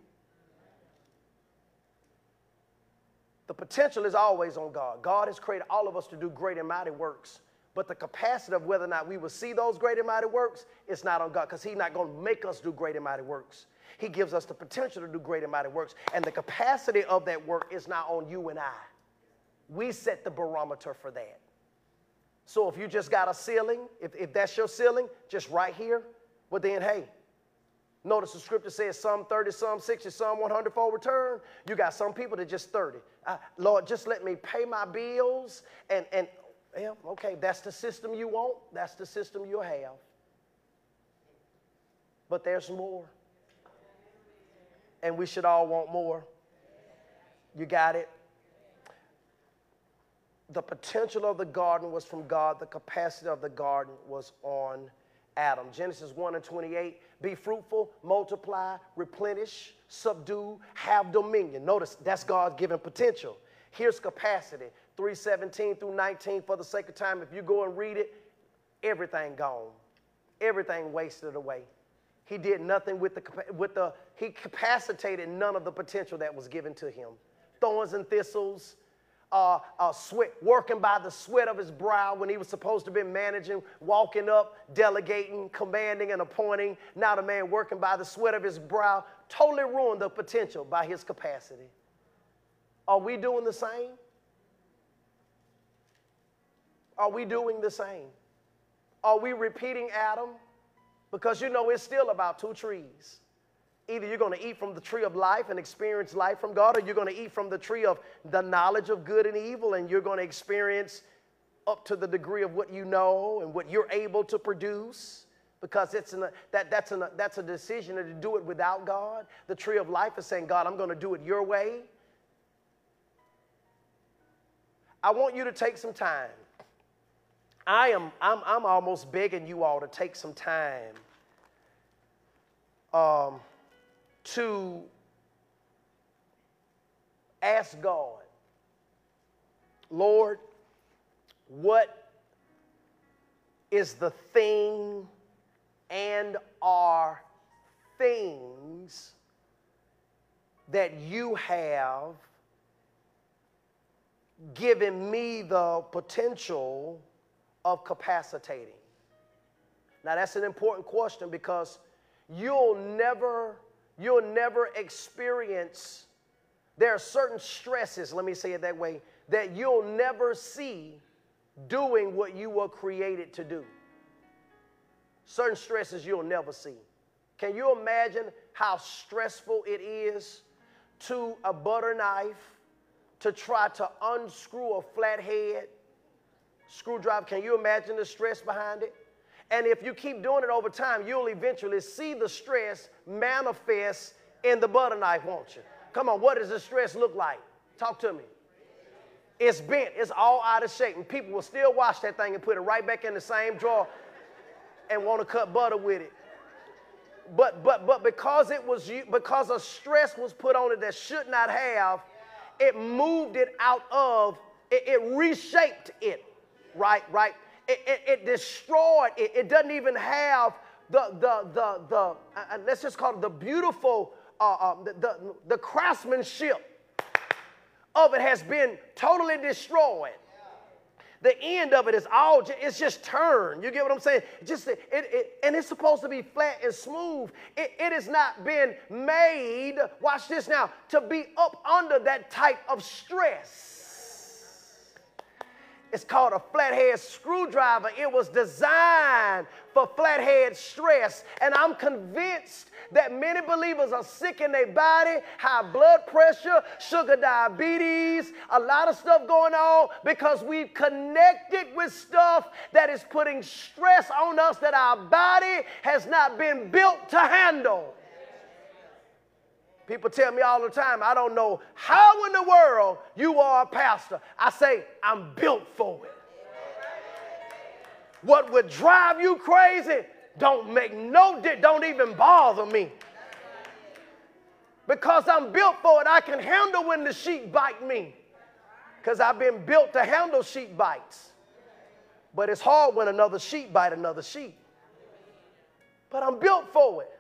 The potential is always on God. God has created all of us to do great and mighty works. But the capacity of whether or not we will see those great and mighty works, it's not on God because He's not going to make us do great and mighty works. He gives us the potential to do great and mighty works. And the capacity of that work is not on you and I. We set the barometer for that. So if you just got a ceiling, if, if that's your ceiling, just right here, well then, hey, Notice the scripture says some 30, some 60, some 100 for return. You got some people that just 30. Uh, Lord, just let me pay my bills. And, and yeah, okay, that's the system you want. That's the system you'll have. But there's more. And we should all want more. You got it? The potential of the garden was from God, the capacity of the garden was on Adam. Genesis 1 and 28 be fruitful, multiply, replenish, subdue, have dominion. Notice that's God's given potential. Here's capacity 317 through 19 for the sake of time. If you go and read it, everything gone, everything wasted away. He did nothing with the, with the, he capacitated none of the potential that was given to him. Thorns and thistles, uh, uh, sweat, working by the sweat of his brow when he was supposed to be managing, walking up, delegating, commanding, and appointing. Now the man working by the sweat of his brow totally ruined the potential by his capacity. Are we doing the same? Are we doing the same? Are we repeating Adam? Because you know it's still about two trees. Either you're going to eat from the tree of life and experience life from God, or you're going to eat from the tree of the knowledge of good and evil, and you're going to experience up to the degree of what you know and what you're able to produce. Because it's an, that, that's, an, that's a decision to do it without God. The tree of life is saying, God, I'm going to do it your way. I want you to take some time I am, I'm, I'm almost begging you all to take some time um, to ask God, Lord, what is the thing and are things that you have given me the potential of capacitating? Now that's an important question because you'll never you'll never experience there are certain stresses, let me say it that way, that you'll never see doing what you were created to do. Certain stresses you'll never see. Can you imagine how stressful it is to a butter knife to try to unscrew a flathead screwdriver. Can you imagine the stress behind it? And if you keep doing it over time, you'll eventually see the stress manifest in the butter knife, won't you? Come on, what does the stress look like? Talk to me. It's bent, it's all out of shape, and people will still wash that thing and put it right back in the same drawer and want to cut butter with it. But but but because it was because a stress was put on it that should not have, it moved it out of it, it reshaped it right, right? It, it, it destroyed, it, it, doesn't even have the, the, the, the uh, uh let's just call it the beautiful, uh, uh, the, the, the craftsmanship of it has been totally destroyed. The end of it is all it's just turned. You get what i'm saying? Just it, it, and it's supposed to be flat and smooth. It, it has not been made watch this now to be up under that type of stress it's called a flathead screwdriver. It was designed for flathead stress. And I'm convinced that many believers are sick in their body, high blood pressure, sugar diabetes, a lot of stuff going on because we've connected with stuff that is putting stress on us that our body has not been built to handle. People tell me all the time, I don't know how in the world you are a pastor. I say, I'm built for it. What would drive you crazy don't make no don't even bother me. Because I'm built for it, I can handle when the sheep bite me. Because I've been built to handle sheep bites. But it's hard when another sheep bite another sheep. But I'm built for it.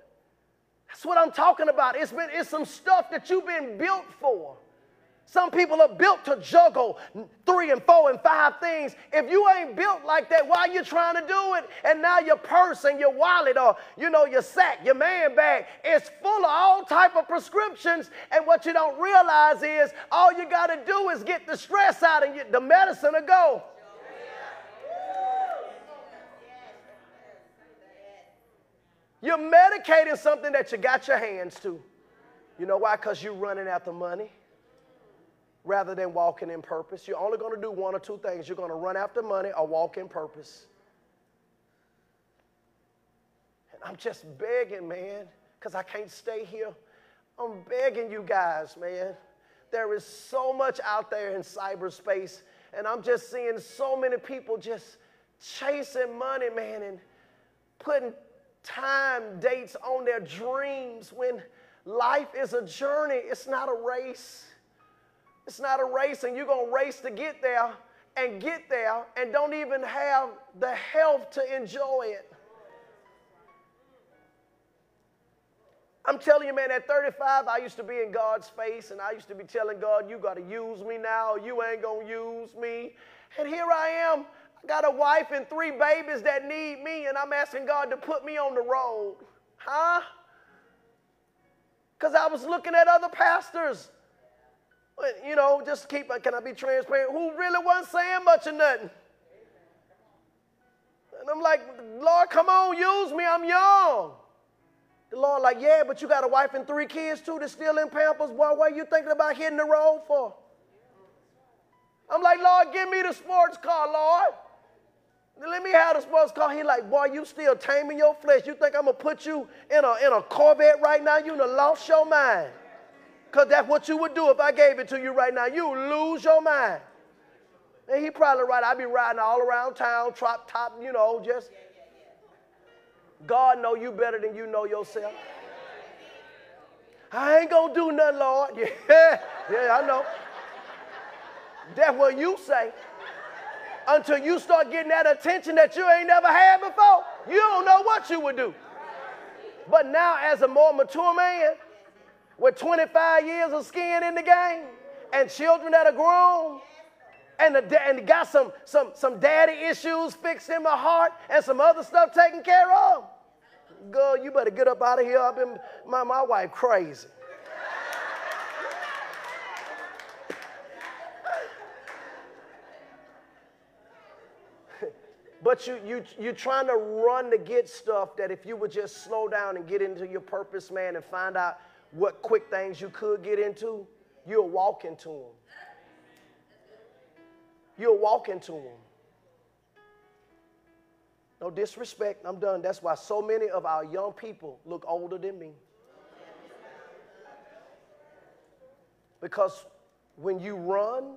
That's what I'm talking about. It's, been, it's some stuff that you've been built for. Some people are built to juggle three and four and five things. If you ain't built like that, why you trying to do it? And now your purse and your wallet or, you know, your sack, your man bag is full of all type of prescriptions. And what you don't realize is all you got to do is get the stress out and the medicine will go. You're medicating something that you got your hands to. You know why? Because you're running after money rather than walking in purpose. You're only going to do one or two things. You're going to run after money or walk in purpose. And I'm just begging, man, because I can't stay here. I'm begging you guys, man. There is so much out there in cyberspace, and I'm just seeing so many people just chasing money, man, and putting time dates on their dreams when life is a journey, it's not a race. It's not a race, and you're going to race to get there and get there and don't even have the health to enjoy it. I'm telling you, man, at 35, I used to be in God's face and I used to be telling God, You got to use me now, you ain't going to use me. And here I am. I got a wife and three babies that need me, and I'm asking God to put me on the road. Huh? Because I was looking at other pastors. You know, just keep, can I be transparent? Who really wasn't saying much of nothing. And I'm like, Lord, come on, use me. I'm young. The Lord, like, yeah, but you got a wife and three kids too that's still in Pampers. Boy, what are you thinking about hitting the road for? I'm like, Lord, give me the sports car, Lord. Let me have the sports car. He like, boy, you still taming your flesh. You think I'm gonna put you in a, in a Corvette right now? You done lost your mind. Because that's what you would do if I gave it to you right now. You lose your mind. And he probably right. I'd be riding all around town, top, top, you know, just God know you better than you know yourself. I ain't gonna do nothing, Lord. Yeah, yeah, I know. That's what you say. Until you start getting that attention that you ain't never had before, you don't know what you would do. But now, as a more mature man, with 25 years of skin in the game, and children that are grown, and, the, and got some, some, some daddy issues fixed in my heart and some other stuff taken care of. Girl, you better get up out of here. I've been, my, my wife crazy. But you, you, you're trying to run to get stuff that if you would just slow down and get into your purpose, man, and find out what quick things you could get into, you'll walk into them. You'll walk into them. No disrespect, I'm done. That's why so many of our young people look older than me. Because when you run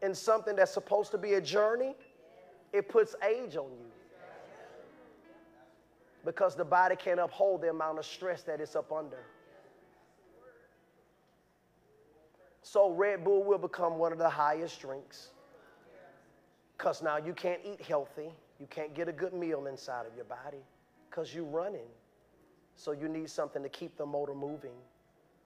in something that's supposed to be a journey, it puts age on you. Because the body can't uphold the amount of stress that it's up under. So Red Bull will become one of the highest drinks. Because now you can't eat healthy. You can't get a good meal inside of your body because you're running. So you need something to keep the motor moving.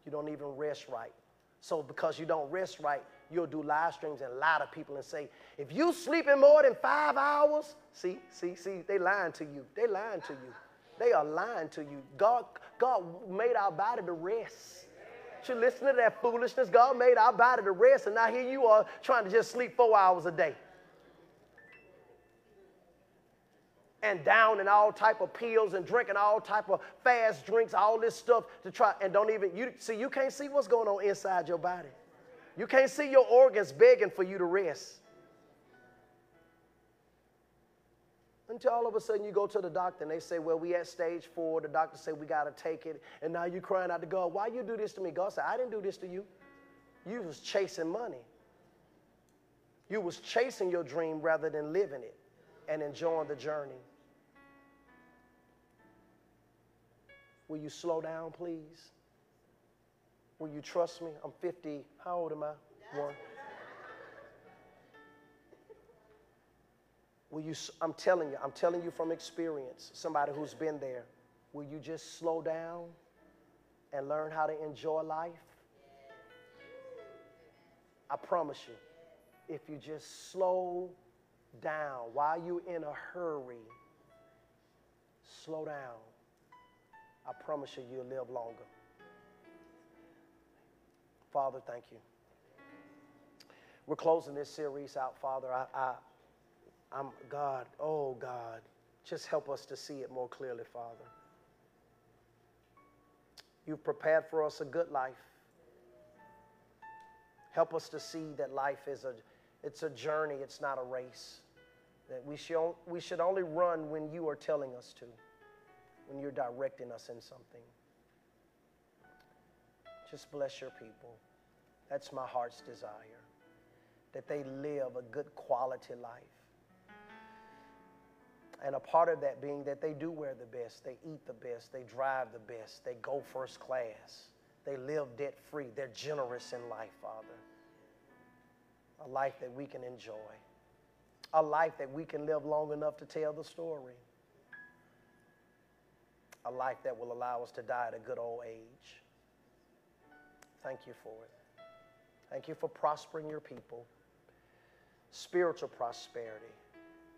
You don't even rest right. So because you don't rest right, you'll do live streams and lie to people and say, if you sleeping more than five hours, see, see, see, they lying to you. They lying to you. They are lying to you. God, God made our body to rest. You listen to that foolishness. God made our body to rest, and now here you are trying to just sleep four hours a day. and down in all type of pills and drinking all type of fast drinks, all this stuff to try and don't even you see you can't see what's going on inside your body. You can't see your organs begging for you to rest. Until all of a sudden you go to the doctor and they say, Well, we at stage four. The doctor say we gotta take it. And now you're crying out to God, why you do this to me? God said, I didn't do this to you. You was chasing money. You was chasing your dream rather than living it and enjoying the journey. Will you slow down, please? Will you trust me? I'm 50. How old am I? One. Will you, I'm telling you, I'm telling you from experience, somebody who's been there. Will you just slow down and learn how to enjoy life? I promise you, if you just slow down while you're in a hurry, slow down I promise you, you'll live longer. Father, thank you. We're closing this series out, Father. I, I, I'm God, oh God, just help us to see it more clearly, Father. You've prepared for us a good life. Help us to see that life is a, it's a journey, it's not a race. That we should, we should only run when you are telling us to when you're directing us in something. Just bless your people. That's my heart's desire. That they live a good quality life. And a part of that being that they do wear the best, they eat the best, they drive the best, they go first class, they live debt free, they're generous in life, Father. A life that we can enjoy, a life that we can live long enough to tell the story, a life that will allow us to die at a good old age. Thank you for it. Thank you for prospering your people, spiritual prosperity.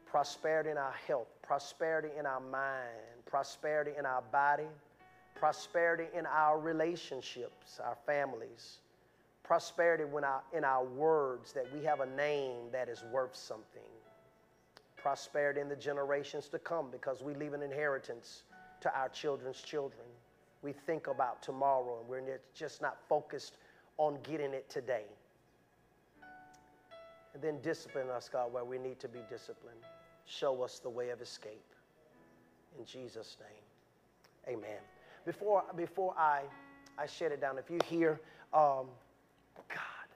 Prosperity in our health, prosperity in our mind, prosperity in our body, prosperity in our relationships, our families, prosperity our, in our words that we have a name that is worth something, prosperity in the generations to come because we leave an inheritance to our children's children. We think about tomorrow and we're just not focused on getting it today. And then discipline us, God, where we need to be disciplined show us the way of escape. In Jesus' name, amen. Before, before I, I shut it down, if you hear, um, God,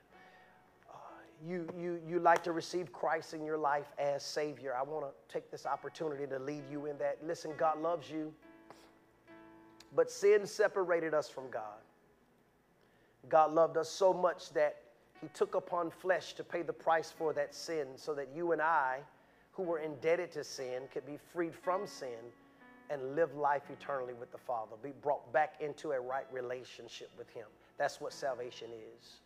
uh, you, you, you like to receive Christ in your life as Savior, I want to take this opportunity to lead you in that. Listen, God loves you, but sin separated us from God. God loved us so much that He took upon flesh to pay the price for that sin so that you and I who were indebted to sin could be freed from sin and live life eternally with the Father, be brought back into a right relationship with Him. That's what salvation is.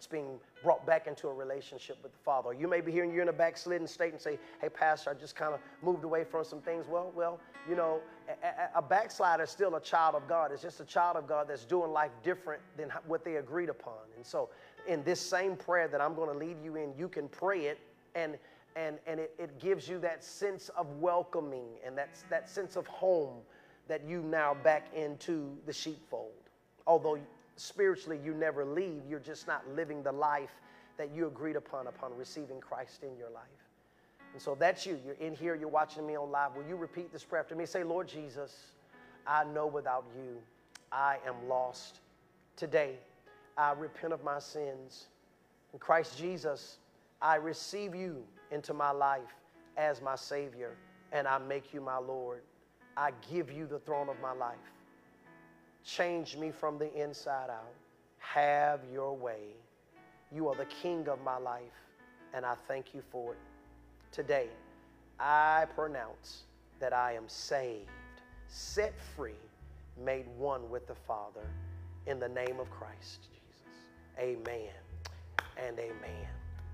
It's being brought back into a relationship with the Father. You may be hearing you're in a backslidden state and say, "Hey, Pastor, I just kind of moved away from some things." Well, well, you know, a, a backslider is still a child of God. It's just a child of God that's doing life different than what they agreed upon. And so, in this same prayer that I'm going to lead you in, you can pray it and and, and it, it gives you that sense of welcoming and that's, that sense of home that you now back into the sheepfold. Although spiritually you never leave, you're just not living the life that you agreed upon upon receiving Christ in your life. And so that's you. You're in here, you're watching me on live. Will you repeat this prayer after me? Say, Lord Jesus, I know without you I am lost. Today, I repent of my sins. In Christ Jesus, I receive you into my life as my Savior, and I make you my Lord. I give you the throne of my life. Change me from the inside out. Have your way. You are the King of my life, and I thank you for it. Today, I pronounce that I am saved, set free, made one with the Father in the name of Christ Jesus. Amen and amen.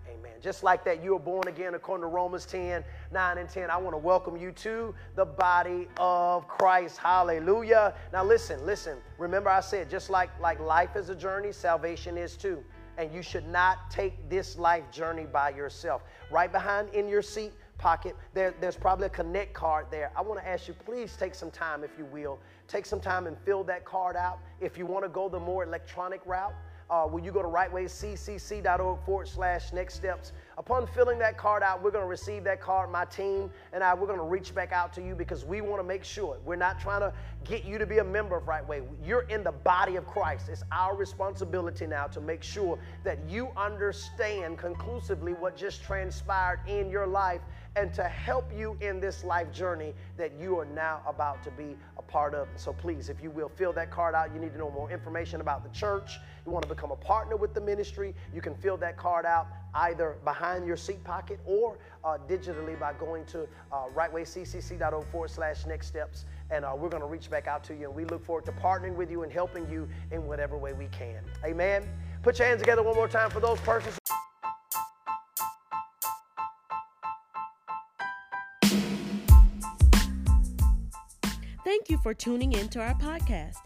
Amen. Just like that, you were born again according to Romans 10 9 and 10. I want to welcome you to the body of Christ. Hallelujah. Now, listen, listen. Remember, I said, just like, like life is a journey, salvation is too. And you should not take this life journey by yourself. Right behind in your seat pocket, there, there's probably a connect card there. I want to ask you, please take some time, if you will. Take some time and fill that card out. If you want to go the more electronic route, uh, when you go to rightwayccc.org forward slash next steps. Upon filling that card out, we're going to receive that card. My team and I, we're going to reach back out to you because we want to make sure we're not trying to get you to be a member of Right Way. You're in the body of Christ. It's our responsibility now to make sure that you understand conclusively what just transpired in your life and to help you in this life journey that you are now about to be a part of. So please, if you will, fill that card out. You need to know more information about the church. You want to become a partner with the ministry. You can fill that card out either behind your seat pocket or uh, digitally by going to uh, rightwayccc.org forward slash next steps. And uh, we're going to reach back out to you. And we look forward to partnering with you and helping you in whatever way we can. Amen. Put your hands together one more time for those persons. Thank you for tuning in to our podcast.